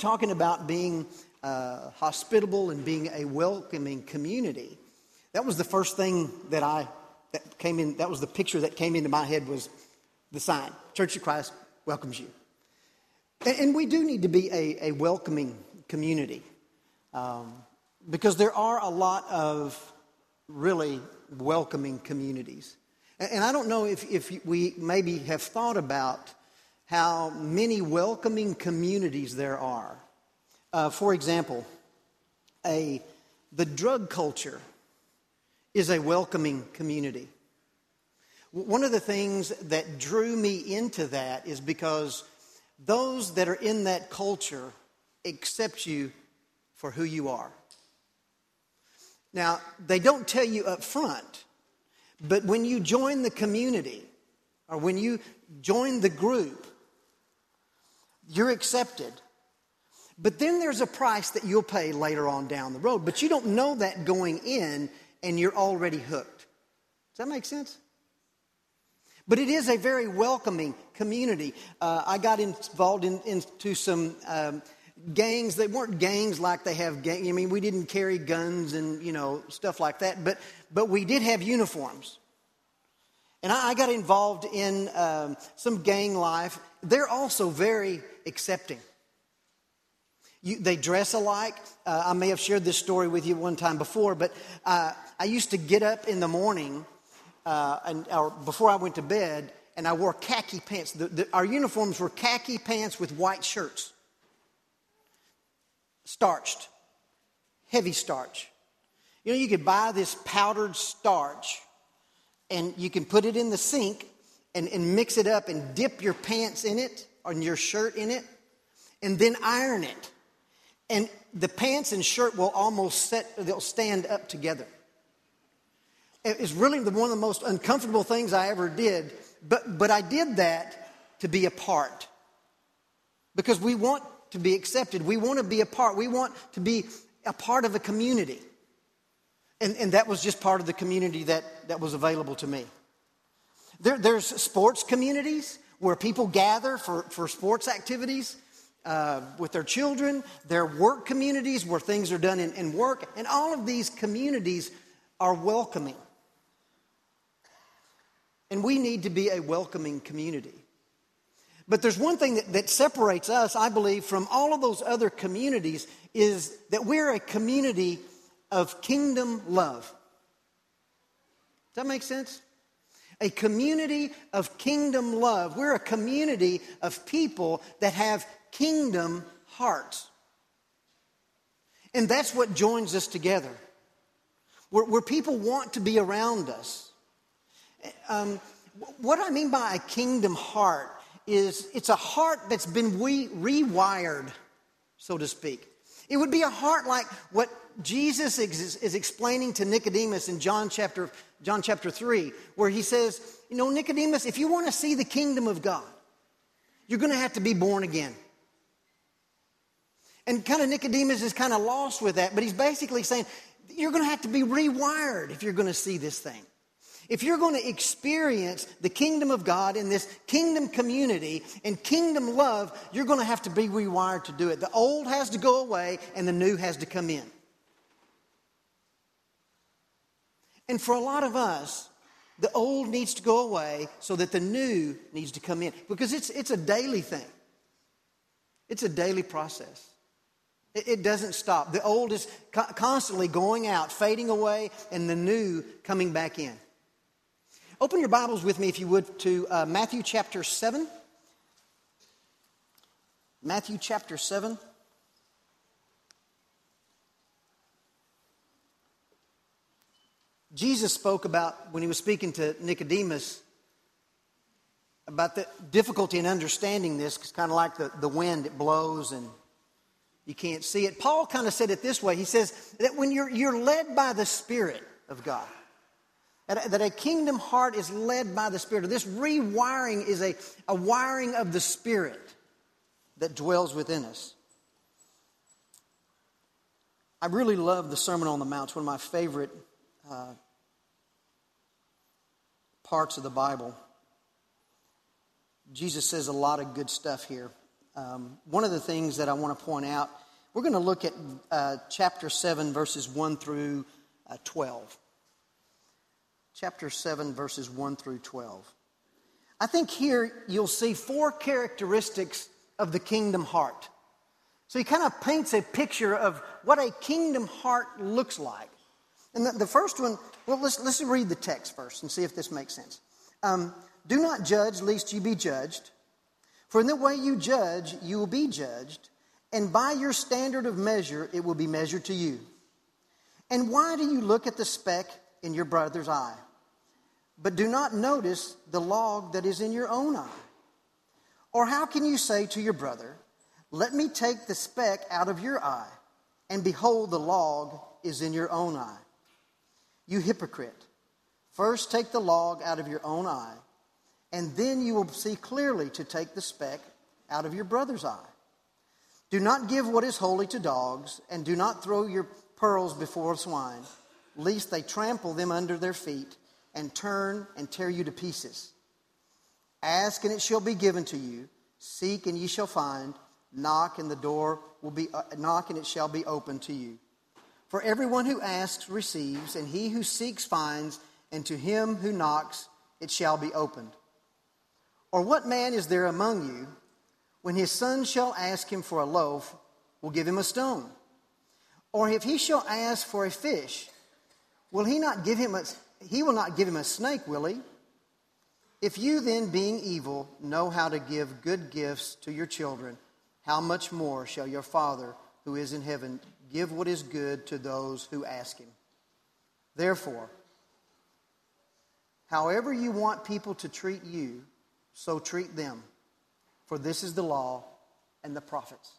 talking about being uh, hospitable and being a welcoming community, that was the first thing that I that came in. That was the picture that came into my head was the sign: Church of Christ welcomes you. And, and we do need to be a, a welcoming community um, because there are a lot of really welcoming communities. And, and I don't know if, if we maybe have thought about how many welcoming communities there are. Uh, for example, a, the drug culture is a welcoming community. One of the things that drew me into that is because those that are in that culture accept you for who you are. Now, they don't tell you up front, but when you join the community or when you join the group, you're accepted. But then there's a price that you'll pay later on down the road. But you don't know that going in, and you're already hooked. Does that make sense? But it is a very welcoming community. Uh, I got involved in, into some um, gangs. They weren't gangs like they have gangs. I mean, we didn't carry guns and, you know, stuff like that. But, but we did have uniforms. And I, I got involved in um, some gang life. They're also very accepting. You, they dress alike. Uh, I may have shared this story with you one time before, but uh, I used to get up in the morning uh, and, or before I went to bed, and I wore khaki pants. The, the, our uniforms were khaki pants with white shirts, starched, heavy starch. You know, you could buy this powdered starch, and you can put it in the sink and, and mix it up and dip your pants in it or your shirt in it, and then iron it and the pants and shirt will almost set, they'll stand up together. It's really the, one of the most uncomfortable things I ever did, but, but I did that to be a part. Because we want to be accepted. We want to be a part. We want to be a part of a community. And, and that was just part of the community that, that was available to me. There, there's sports communities where people gather for, for sports activities uh, with their children, their work communities where things are done in, in work, and all of these communities are welcoming. And we need to be a welcoming community. But there's one thing that, that separates us, I believe, from all of those other communities is that we're a community of kingdom love. Does that make sense? A community of kingdom love. We're a community of people that have kingdom hearts. And that's what joins us together, where, where people want to be around us. Um, what I mean by a kingdom heart is it's a heart that's been re- rewired, so to speak. It would be a heart like what Jesus is, is explaining to Nicodemus in John chapter, John chapter 3, where he says, You know, Nicodemus, if you want to see the kingdom of God, you're going to have to be born again. And kind of Nicodemus is kind of lost with that, but he's basically saying, you're going to have to be rewired if you're going to see this thing. If you're going to experience the kingdom of God in this kingdom community and kingdom love, you're going to have to be rewired to do it. The old has to go away and the new has to come in. And for a lot of us, the old needs to go away so that the new needs to come in because it's, it's a daily thing, it's a daily process. It doesn't stop. The old is constantly going out, fading away, and the new coming back in. Open your Bibles with me, if you would, to uh, Matthew chapter 7. Matthew chapter 7. Jesus spoke about, when he was speaking to Nicodemus, about the difficulty in understanding this, because kind of like the, the wind, it blows and you can't see it. Paul kind of said it this way. He says that when you're, you're led by the Spirit of God, that, a kingdom heart is led by the Spirit. This rewiring is a, a wiring of the Spirit that dwells within us. I really love the Sermon on the Mount. It's one of my favorite uh, parts of the Bible. Jesus says a lot of good stuff here. um, one of the things that I want to point out, we're going to look at uh, chapter 7, verses 1 through uh, 12. Chapter 7, verses 1 through 12. I think here you'll see four characteristics of the kingdom heart. So he kind of paints a picture of what a kingdom heart looks like. And the, the first one, well, let's, let's read the text first and see if this makes sense. Um, Do not judge, lest you be judged. For in the way you judge, you will be judged, and by your standard of measure, it will be measured to you. And why do you look at the speck in your brother's eye, but do not notice the log that is in your own eye? Or how can you say to your brother, Let me take the speck out of your eye, and behold, the log is in your own eye? You hypocrite, first take the log out of your own eye, and then you will see clearly to take the speck out of your brother's eye. Do not give what is holy to dogs, and do not throw your pearls before swine, lest they trample them under their feet and turn and tear you to pieces. Ask and it shall be given to you. Seek and ye shall find. Knock and the door will be uh, knock and it shall be opened to you. For everyone who asks receives, and he who seeks finds, and to him who knocks it shall be opened. Or what man is there among you, when his son shall ask him for a loaf, will give him a stone? Or if he shall ask for a fish, will he not give him a he will not give him a snake, will he? If you then, being evil, know how to give good gifts to your children, how much more shall your Father who is in heaven give what is good to those who ask him? Therefore, however you want people to treat you, so treat them, for this is the law and the prophets.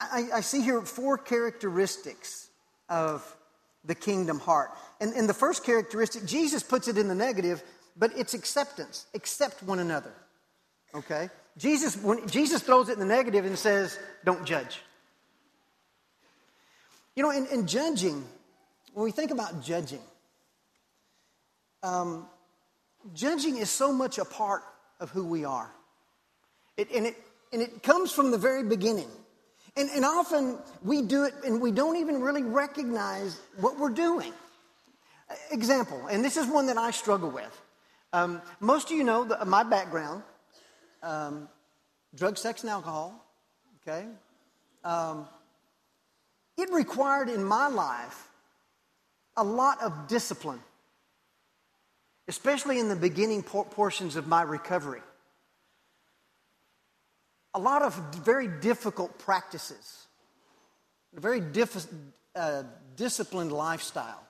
I, I see here four characteristics of the kingdom heart. And, and the first characteristic, Jesus puts it in the negative, but it's acceptance. Accept one another. Okay? Jesus, when, Jesus throws it in the negative and says, don't judge. You know, in, in judging, when we think about judging, um, judging is so much a part of who we are. It, and, it, and it comes from the very beginning. And, and often we do it and we don't even really recognize what we're doing. Example, and this is one that I struggle with. Um, most of you know the, my background um, drug, sex, and alcohol. Okay? Um, it required in my life a lot of discipline, especially in the beginning portions of my recovery a lot of very difficult practices, a very diff- uh, disciplined lifestyle.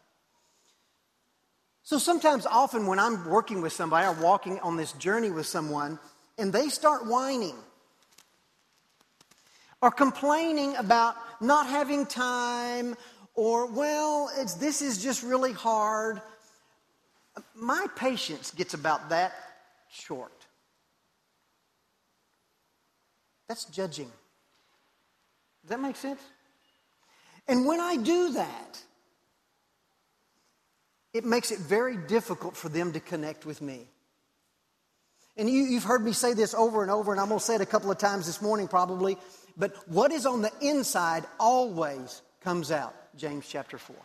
So sometimes, often, when I'm working with somebody or walking on this journey with someone, and they start whining or complaining about not having time or, well, this is just really hard, my patience gets about that short. That's judging. Does that make sense? And when I do that, it makes it very difficult for them to connect with me. And you, have heard me say this over and over, and I'm going to say it a couple of times this morning probably. But what is on the inside always comes out. James chapter 4.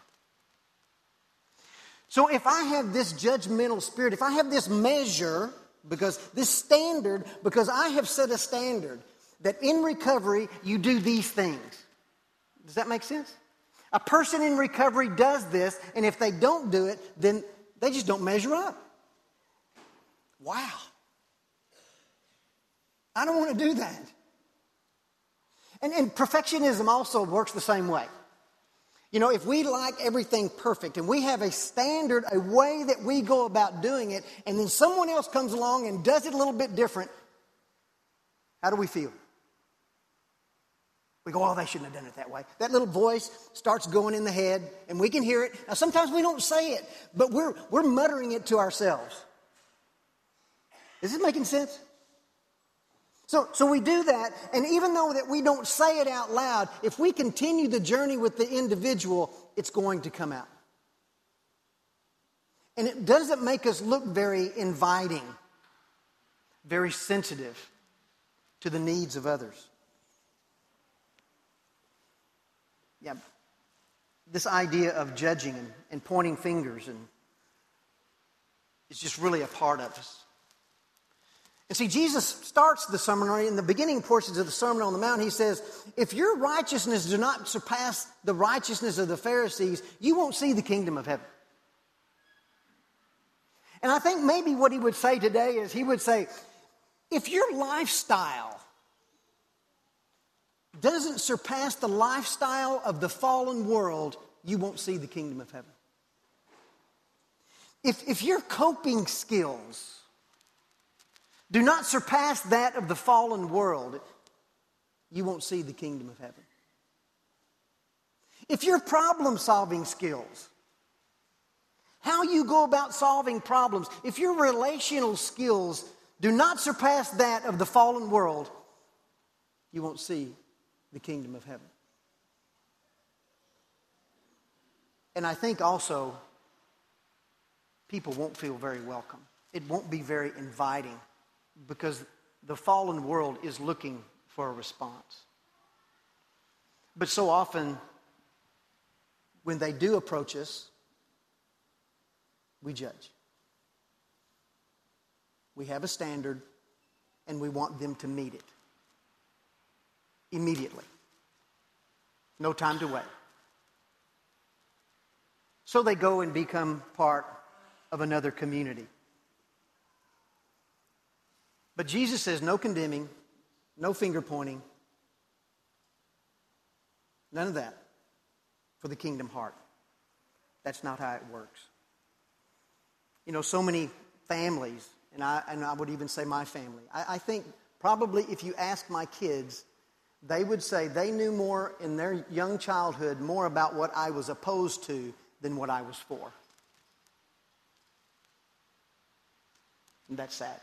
So if I have this judgmental spirit, if I have this measure, because this standard, because I have set a standard, that in recovery you do these things. Does that make sense? A person in recovery does this, and if they don't do it, then they just don't measure up. Wow. I don't want to do that. And, and perfectionism also works the same way. You know, if we like everything perfect and we have a standard, a way that we go about doing it, and then someone else comes along and does it a little bit different, how do we feel? We go, oh, they shouldn't have done it that way. That little voice starts going in the head, and we can hear it. Now, sometimes we don't say it, but we're, we're muttering it to ourselves. Is this making sense? So, so we do that, and even though that we don't say it out loud, if we continue the journey with the individual, it's going to come out. And it doesn't make us look very inviting, very sensitive. to the needs of others. Yeah, this idea of judging and, and pointing fingers and is just really a part of us. And see, Jesus starts the sermon in the beginning portions of the Sermon on the Mount. He says, If your righteousness do not surpass the righteousness of the Pharisees, you won't see the kingdom of heaven. And I think maybe what he would say today is he would say, If your lifestyle doesn't surpass the lifestyle of the fallen world, you won't see the kingdom of heaven. If, if your coping skills, do not surpass that of the fallen world, you won't see the kingdom of heaven. If your problem solving skills, how you go about solving problems, if your relational skills do not surpass that of the fallen world, you won't see the kingdom of heaven. And I think also people won't feel very welcome. It won't be very inviting because the fallen world is looking for a response. But so often, when they do approach us, we judge. We have a standard, and we want them to meet it immediately. No time to wait. So they go and become part of another community. But Jesus says no condemning, no finger pointing, none of that for the kingdom heart. That's not how it works. You know, so many families, and I, and I would even say my family, I, I think probably if you ask my kids, they would say they knew more in their young childhood more about what I was opposed to than what I was for. And that's sad.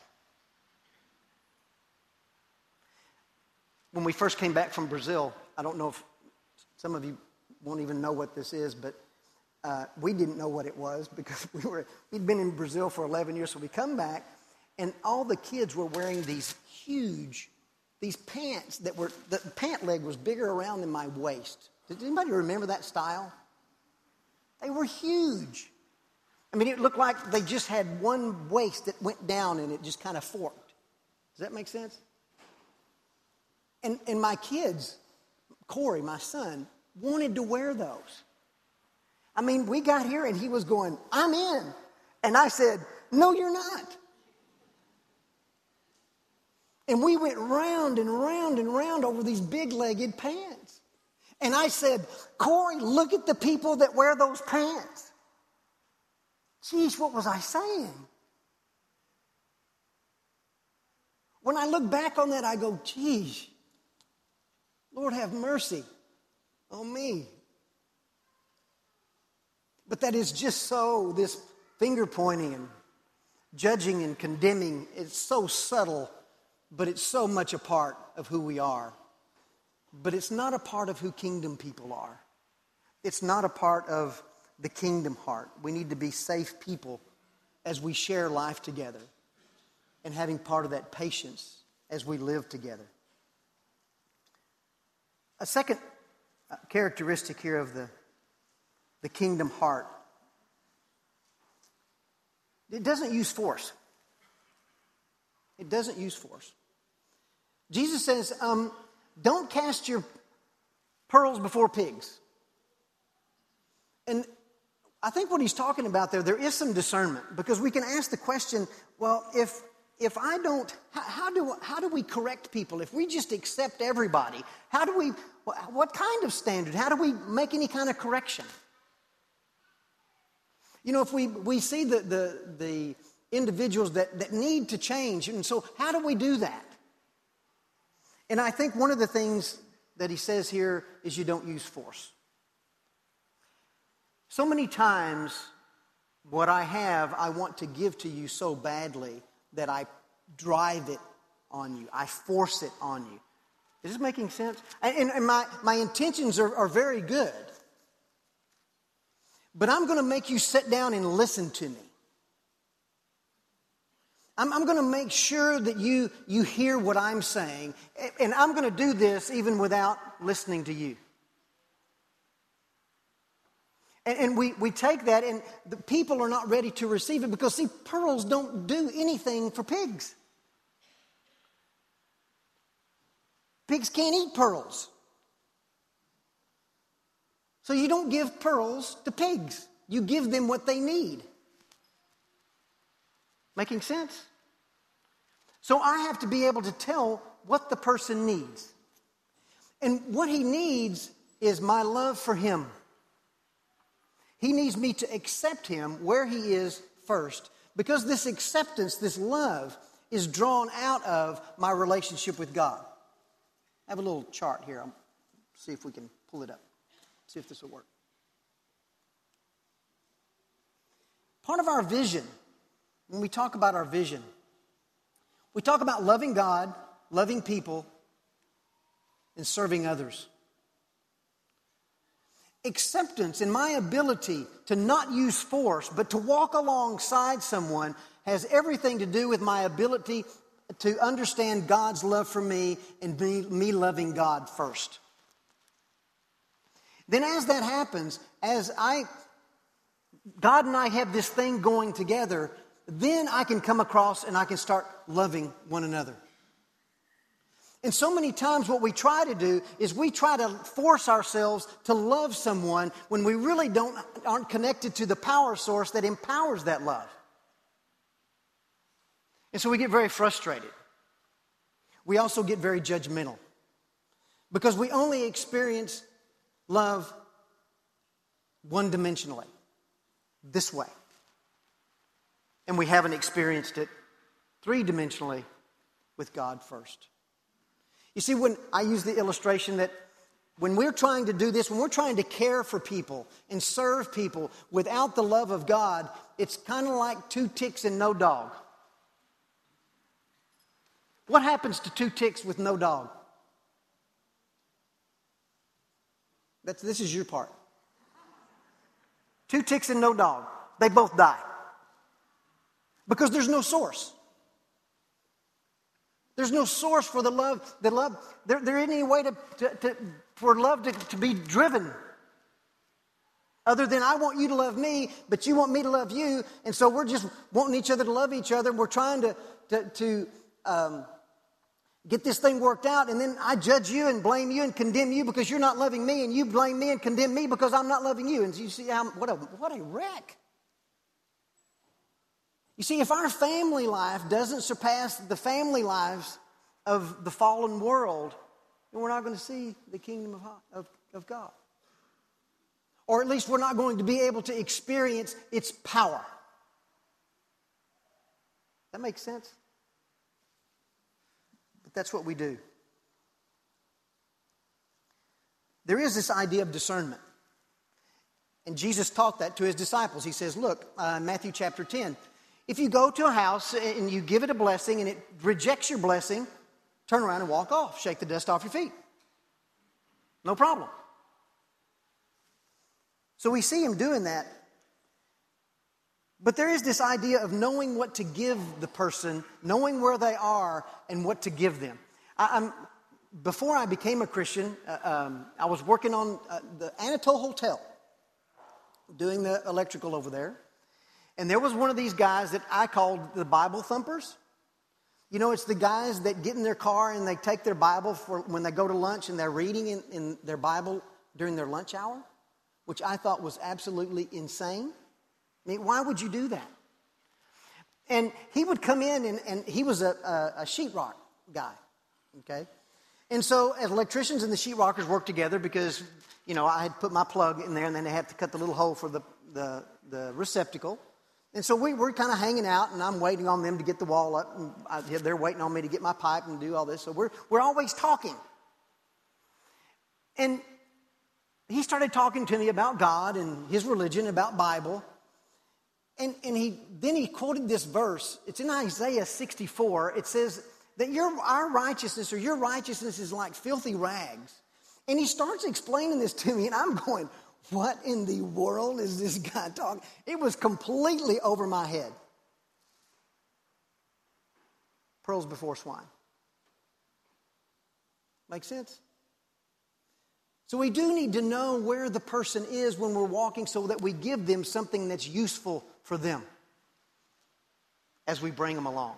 When we first came back from Brazil, I don't know if some of you won't even know what this is, but uh, we didn't know what it was because we were we'd been in Brazil for 11 years. So we come back, and all the kids were wearing these huge, these pants that were the pant leg was bigger around than my waist. Did anybody remember that style? They were huge. I mean, it looked like they just had one waist that went down and it just kind of forked. Does that make sense? And, and my kids, Corey, my son, wanted to wear those. I mean, we got here and he was going, I'm in. And I said, No, you're not. And we went round and round and round over these big legged pants. And I said, Corey, look at the people that wear those pants. Geez, what was I saying? When I look back on that, I go, geez, Lord, have mercy on me. But that is just so, this finger pointing and judging and condemning, it's so subtle, but it's so much a part of who we are. But it's not a part of who kingdom people are. It's not a part of the kingdom heart. We need to be safe people as we share life together and having part of that patience as we live together. A second uh, characteristic here of the, the kingdom heart it doesn't use force. It doesn't use force. Jesus says, um, don't cast your pearls before pigs. And I think what he's talking about there, there is some discernment because we can ask the question well, if if I don't, how, how, do, how do we correct people? If we just accept everybody, how do we, what kind of standard? How do we make any kind of correction? You know, if we, we see the, the, the individuals that, that need to change, and so how do we do that? And I think one of the things that he says here is you don't use force. So many times, what I have, I want to give to you so badly that I drive it on you, I force it on you. Is this making sense? And, and my, my intentions are, are very good. But I'm going to make you sit down and listen to me. I'm, I'm going to make sure that you, you hear what I'm saying. And I'm going to do this even without listening to you. And, and we, we take that, and the people are not ready to receive it because, see, pearls don't do anything for pigs. Pigs can't eat pearls. So you don't give pearls to pigs, you give them what they need. Making sense? So I have to be able to tell what the person needs. And what he needs is my love for him. He needs me to accept him where he is first. Because this acceptance, this love, is drawn out of my relationship with God. I have a little chart here. I'll see if we can pull it up. See if this will work. Part of our vision, when we talk about our vision, we talk about loving God, loving people, and serving others. Acceptance in my ability to not use force, but to walk alongside someone has everything to do with my ability to understand God's love for me and me, me loving God first. Then, as that happens, as I, God and I have this thing going together, then I can come across and I can start loving one another. And so many times, what we try to do is we try to force ourselves to love someone when we really don't, aren't connected to the power source that empowers that love. And so we get very frustrated. We also get very judgmental because we only experience love one dimensionally, this way. And we haven't experienced it three dimensionally with God first. You see, when I use the illustration that when we're trying to do this, when we're trying to care for people and serve people without the love of God, it's kind of like two ticks and no dog. What happens to two ticks with no dog? That's, this is your part. Two ticks and no dog. They both die. Because there's no source. There's no source for the love. The love. There, there any way to, to, to for love to, to be driven. Other than I want you to love me, but you want me to love you, and so we're just wanting each other to love each other. And we're trying to to, to um, get this thing worked out, and then I judge you and blame you and condemn you because you're not loving me, and you blame me and condemn me because I'm not loving you. And you see how, what, a, what a wreck. You see, if our family life doesn't surpass the family lives of the fallen world, then we're not going to see the kingdom of, of, of God. Or at least we're not going to be able to experience its power. That makes sense? But that's what we do. There is this idea of discernment. And Jesus taught that to his disciples. He says, Look, uh, Matthew chapter 10, if you go to a house and you give it a blessing and it rejects your blessing, turn around and walk off, shake the dust off your feet. No problem. So we see him doing that but there is this idea of knowing what to give the person, knowing where they are, and what to give them. I, before I became a Christian, uh, um, I was working on uh, the Anatole Hotel, doing the electrical over there. And there was one of these guys that I called the Bible thumpers. You know, it's the guys that get in their car and they take their Bible for when they go to lunch and they're reading in, in their Bible during their lunch hour, which I thought was absolutely insane. I mean, why would you do that? And he would come in, and, and he was a, a, a sheetrock guy, okay? And so, as electricians and the sheetrockers worked together, because, you know, I had put my plug in there, and then they had to cut the little hole for the, the, the receptacle. And so we were kind of hanging out, and I'm waiting on them to get the wall up, and I, they're waiting on me to get my pipe and do all this. So we're, we're always talking. And he started talking to me about God and his religion, about Bible. And, and he, then he quoted this verse. It's in Isaiah 64. It says that your, our righteousness or your righteousness is like filthy rags. And he starts explaining this to me, and I'm going, What in the world is this guy talking? It was completely over my head. pearls before swine. Make sense? So we do need to know where the person is when we're walking so that we give them something that's useful for them as we bring them along.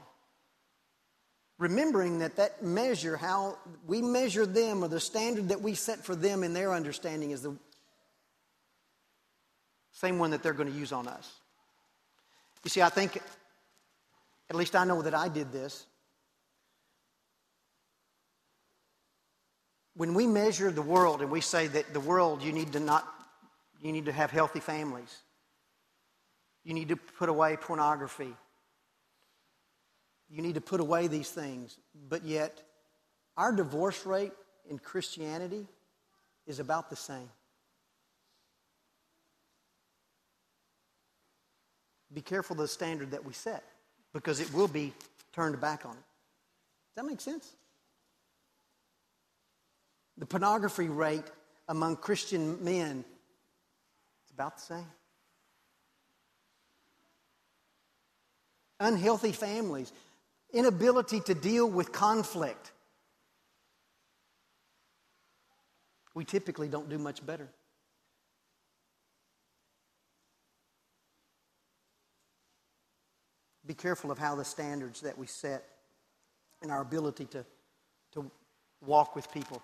Remembering that that measure, how we measure them or the standard that we set for them in their understanding is the same one that they're going to use on us. You see, I think, at least I know that I did this. When we measure the world and we say that the world, you need to not, you need to have healthy families. You need to put away pornography. You need to put away these things. But yet, our divorce rate in Christianity is about the same. Be careful of the standard that we set because it will be turned back on it. Does that make sense? The pornography rate among Christian men is about the same. Unhealthy families, inability to deal with conflict. We typically don't do much better. Be careful of how the standards that we set and our ability to, to walk with people.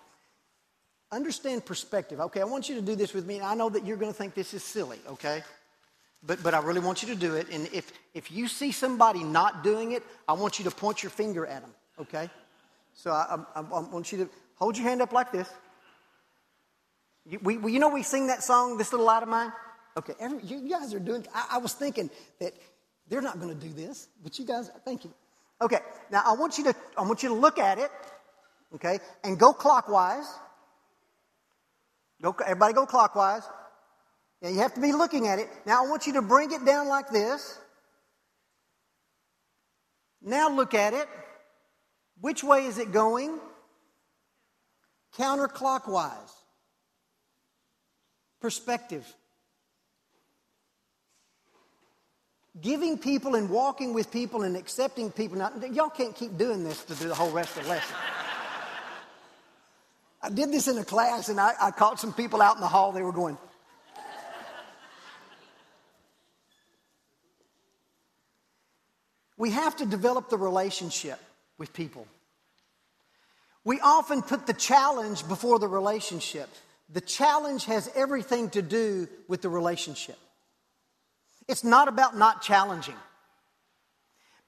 Understand perspective. Okay, I want you to do this with me. I know that you're going to think this is silly, okay? But, but I really want you to do it. And if, if you see somebody not doing it, I want you to point your finger at them, okay? So I, I, I want you to hold your hand up like this. You, we, you know, we sing that song, This Little Light of Mine? Okay, every, you guys are doing, I, I was thinking that they're not going to do this, but you guys, thank you. Okay, now I want you to, I want you to look at it, okay, and go clockwise. Go, everybody go clockwise. Now you have to be looking at it. Now I want you to bring it down like this. Now look at it. Which way is it going? Counterclockwise. Perspective. Giving people and walking with people and accepting people. Now, y'all can't keep doing this to do the whole rest of the lesson. I did this in a class and I, I caught some people out in the hall. They were going, We have to develop the relationship with people. We often put the challenge before the relationship. The challenge has everything to do with the relationship. It's not about not challenging,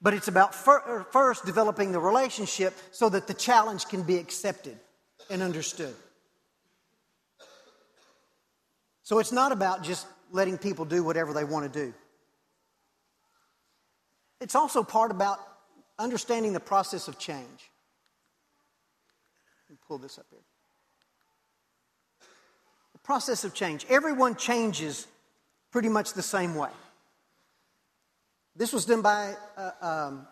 but it's about fir- er, first developing the relationship so that the challenge can be accepted and understood. So it's not about just letting people do whatever they want to do. It's also part about understanding the process of change. Let me pull this up here. The process of change. Everyone changes pretty much the same way. This was done by a, um,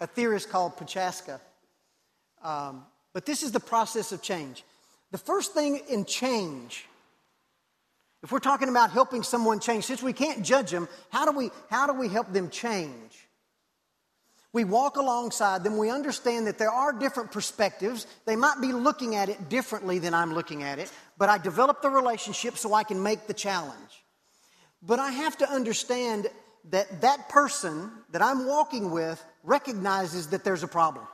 a theorist called Prochaska. Um, but this is the process of change. The first thing in change if we're talking about helping someone change, since we can't judge them, how do we, how do we help them change? We walk alongside them. We understand that there are different perspectives. They might be looking at it differently than I'm looking at it, but I develop the relationship so I can make the challenge. But I have to understand that that person that I'm walking with recognizes that there's a problem.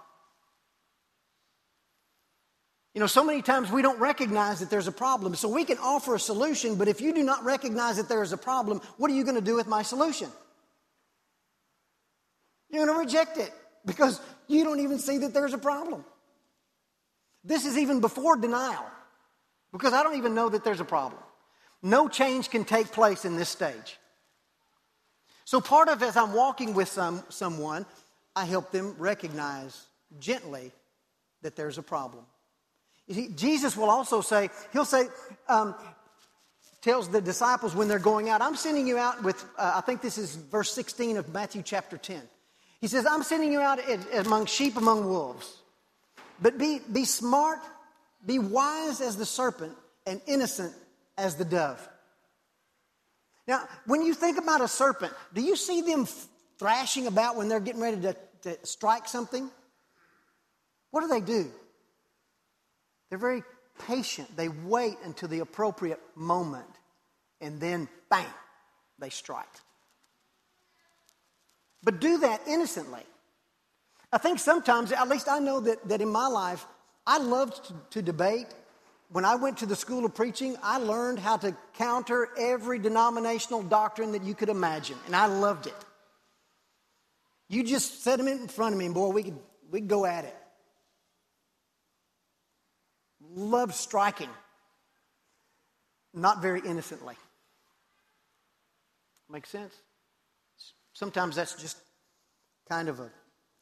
You know, so many times we don't recognize that there's a problem. So we can offer a solution, but if you do not recognize that there is a problem, what are you going to do with my solution? You're going to reject it because you don't even see that there's a problem. This is even before denial because I don't even know that there's a problem. No change can take place in this stage. So, part of as I'm walking with some, someone, I help them recognize gently that there's a problem. See, Jesus will also say, He'll say, um, tells the disciples when they're going out, I'm sending you out with, uh, I think this is verse 16 of Matthew chapter 10. He says, I'm sending you out among sheep among wolves. But be, be smart, be wise as the serpent, and innocent as the dove. Now, when you think about a serpent, do you see them thrashing about when they're getting ready to, to strike something, what do they do? They're very patient. They wait until the appropriate moment, and then bang, they strike. But do that innocently. I think sometimes, at least I know that, that in my life, I loved to, to debate. When I went to the school of preaching, I learned how to counter every denominational doctrine that you could imagine, and I loved it. You just set them in front of me, and boy, we could, we could go at it. Love striking, not very innocently. Make sense? Sometimes that's just kind of a,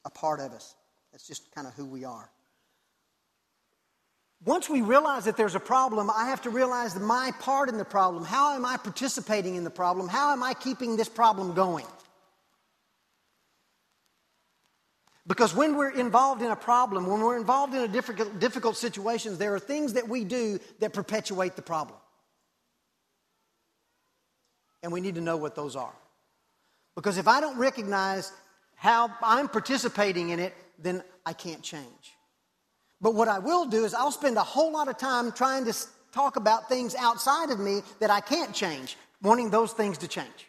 a part of us. That's just kind of who we are. Once we realize that there's a problem, I have to realize my part in the problem. How am I participating in the problem? How am I keeping this problem going? Because when we're involved in a problem, when we're involved in a difficult, difficult situations, there are things that we do that perpetuate the problem. And we need to know what those are. Because if I don't recognize how I'm participating in it, then I can't change. But what I will do is I'll spend a whole lot of time trying to talk about things outside of me that I can't change, wanting those things to change.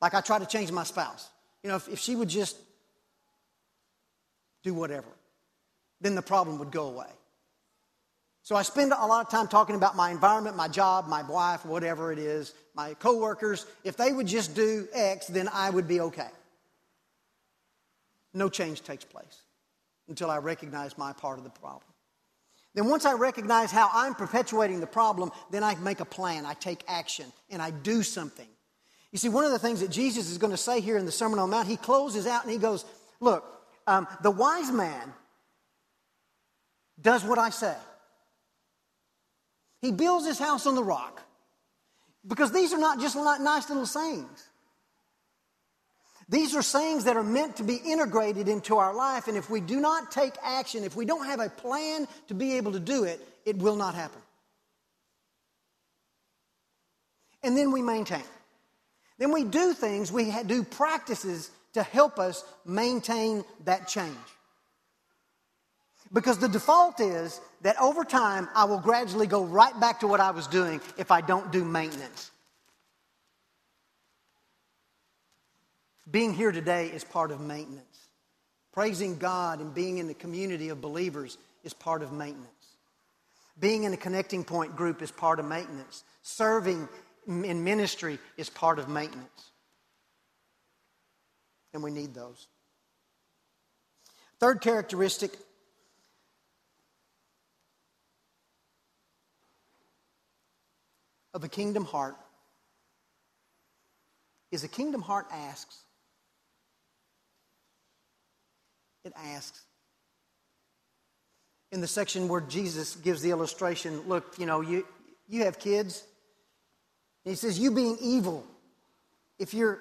Like I try to change my spouse. You know, if, if she would just do whatever. Then the problem would go away. So I spend a lot of time talking about my environment, my job, my wife, whatever it is, my coworkers. If they would just do X, then I would be okay. No change takes place until I recognize my part of the problem. Then once I recognize how I'm perpetuating the problem, then I make a plan, I take action, and I do something. You see, one of the things that Jesus is going to say here in the Sermon on the Mount, he closes out and he goes, Look, um, the wise man does what I say. He builds his house on the rock. Because these are not just nice little sayings. These are sayings that are meant to be integrated into our life, and if we do not take action, if we don't have a plan to be able to do it, it will not happen. And then we maintain. Then we do things, we do practices to help us maintain that change. Because the default is that over time, I will gradually go right back to what I was doing if I don't do maintenance. Being here today is part of maintenance. Praising God and being in the community of believers is part of maintenance. Being in a connecting point group is part of maintenance. Serving in ministry is part of maintenance and we need those. Third characteristic of a kingdom heart is a kingdom heart asks. It asks. In the section where Jesus gives the illustration, look, you know, you, you have kids. he says, You being evil, if you're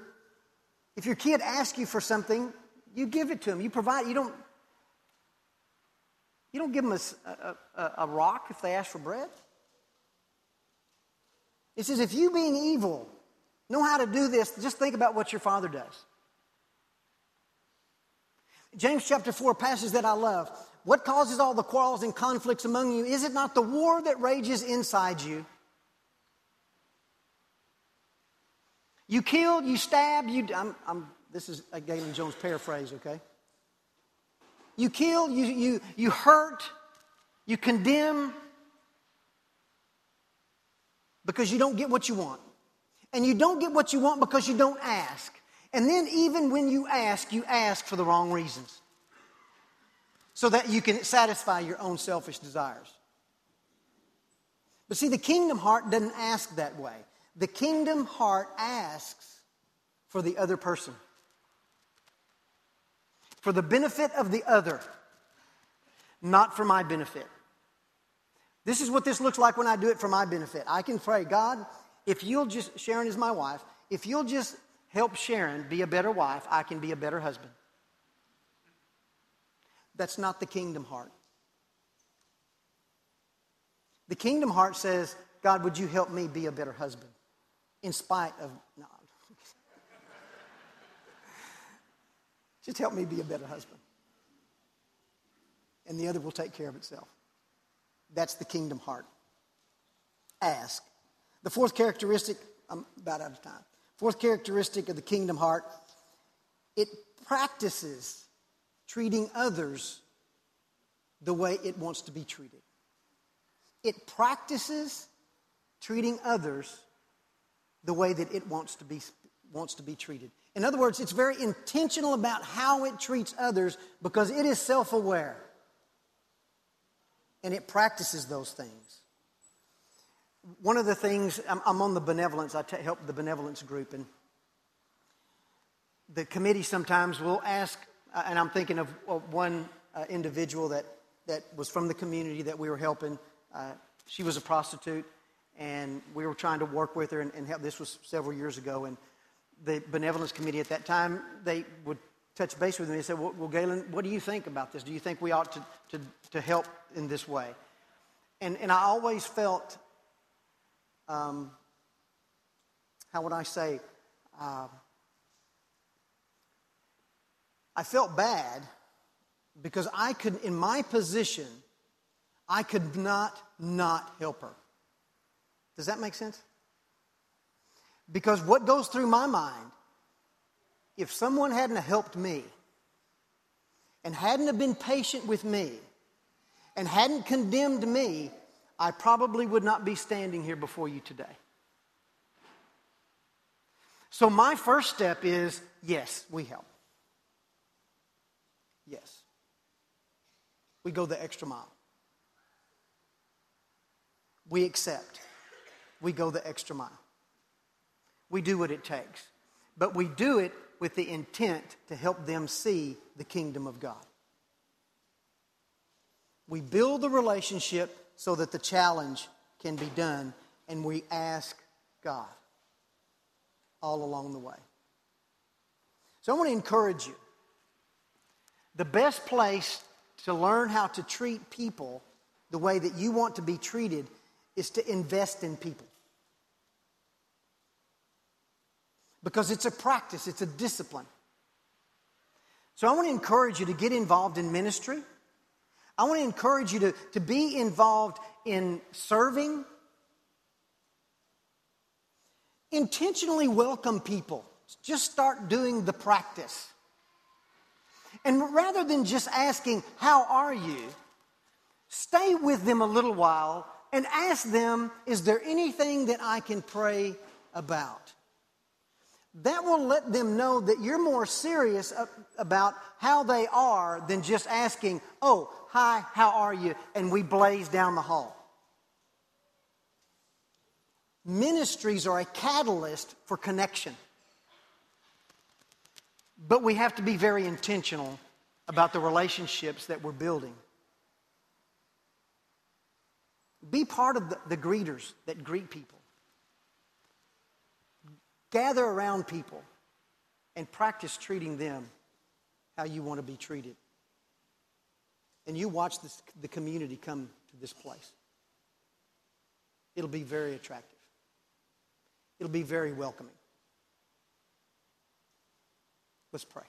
if your kid asks you for something, you give it to them. You provide. You don't. You don't give them a, a, a rock if they ask for bread. It says, if you being evil know how to do this, just think about what your father does. James chapter 4 passages that I love. What causes all the quarrels and conflicts among you? Is it not the war that rages inside you? You kill, you stab, you. I'm, I'm, this is a Galen Jones paraphrase, okay? You kill, you, you, you hurt, you condemn because you don't get what you want. And you don't get what you want because you don't ask. And then, even when you ask, you ask for the wrong reasons so that you can satisfy your own selfish desires. But see, the kingdom heart doesn't ask that way. The kingdom heart asks for the other person, for the benefit of the other, not for my benefit. This is what this looks like when I do it for my benefit. I can pray, God, if you'll just, Sharon is my wife, if you'll just help Sharon be a better wife, I can be a better husband. That's not the kingdom heart. The kingdom heart says, God, would you help me be a better husband? in spite of. No. Just help me be a better husband. And the other will take care of itself. That's the kingdom heart. Ask. The fourth characteristic, I'm about out of time. Fourth characteristic of the kingdom heart, it practices treating others the way it wants to be treated. It practices treating others the way that it wants to be, wants to be treated. In other words, it's very intentional about how it treats others because it is self aware. And it practices those things. One of the things, I'm, I'm on the benevolence, I t- help the benevolence group, and the committee sometimes will ask, uh, and I'm thinking of, one uh, individual that, that was from the community that we were helping. Uh, she was a prostitute, and we were trying to work with her and, and help. This was several years ago, and the benevolence committee at that time they would touch base with me and say, well, well, Galen, what do you think about this? Do you think we ought to, to, to help in this way? And, and I always felt, um, how would I say, uh, I felt bad because I could, in my position, I could not not help her. Does that make sense? Because what goes through my mind, if someone hadn't helped me and hadn't been patient with me and hadn't condemned me, I probably would not be standing here before you today. So my first step is yes, we help. Yes. We go the extra mile. We accept. We go the extra mile. We do what it takes. But we do it with the intent to help them see the kingdom of God. We build the relationship so that the challenge can be done, and we ask God all along the way. So I want to encourage you. The best place to learn how to treat people the way that you want to be treated is to invest in people. because it's a practice, it's a discipline. So I want to encourage you to get involved in ministry. I want to encourage you to, to be involved in serving. Intentionally welcome people. Just start doing the practice. And rather than just asking, How are you? stay with them a little while and ask them, Is there anything that I can pray about? That will let them know that you're more serious about how they are than just asking, Oh, hi, how are you? And we blaze down the hall. Ministries are a catalyst for connection. But we have to be very intentional about the relationships that we're building. Be part of the, the greeters that greet people. Gather around people and practice treating them how you want to be treated. And you watch this, the community come to this place. It'll be very attractive, it'll be very welcoming. Let's pray.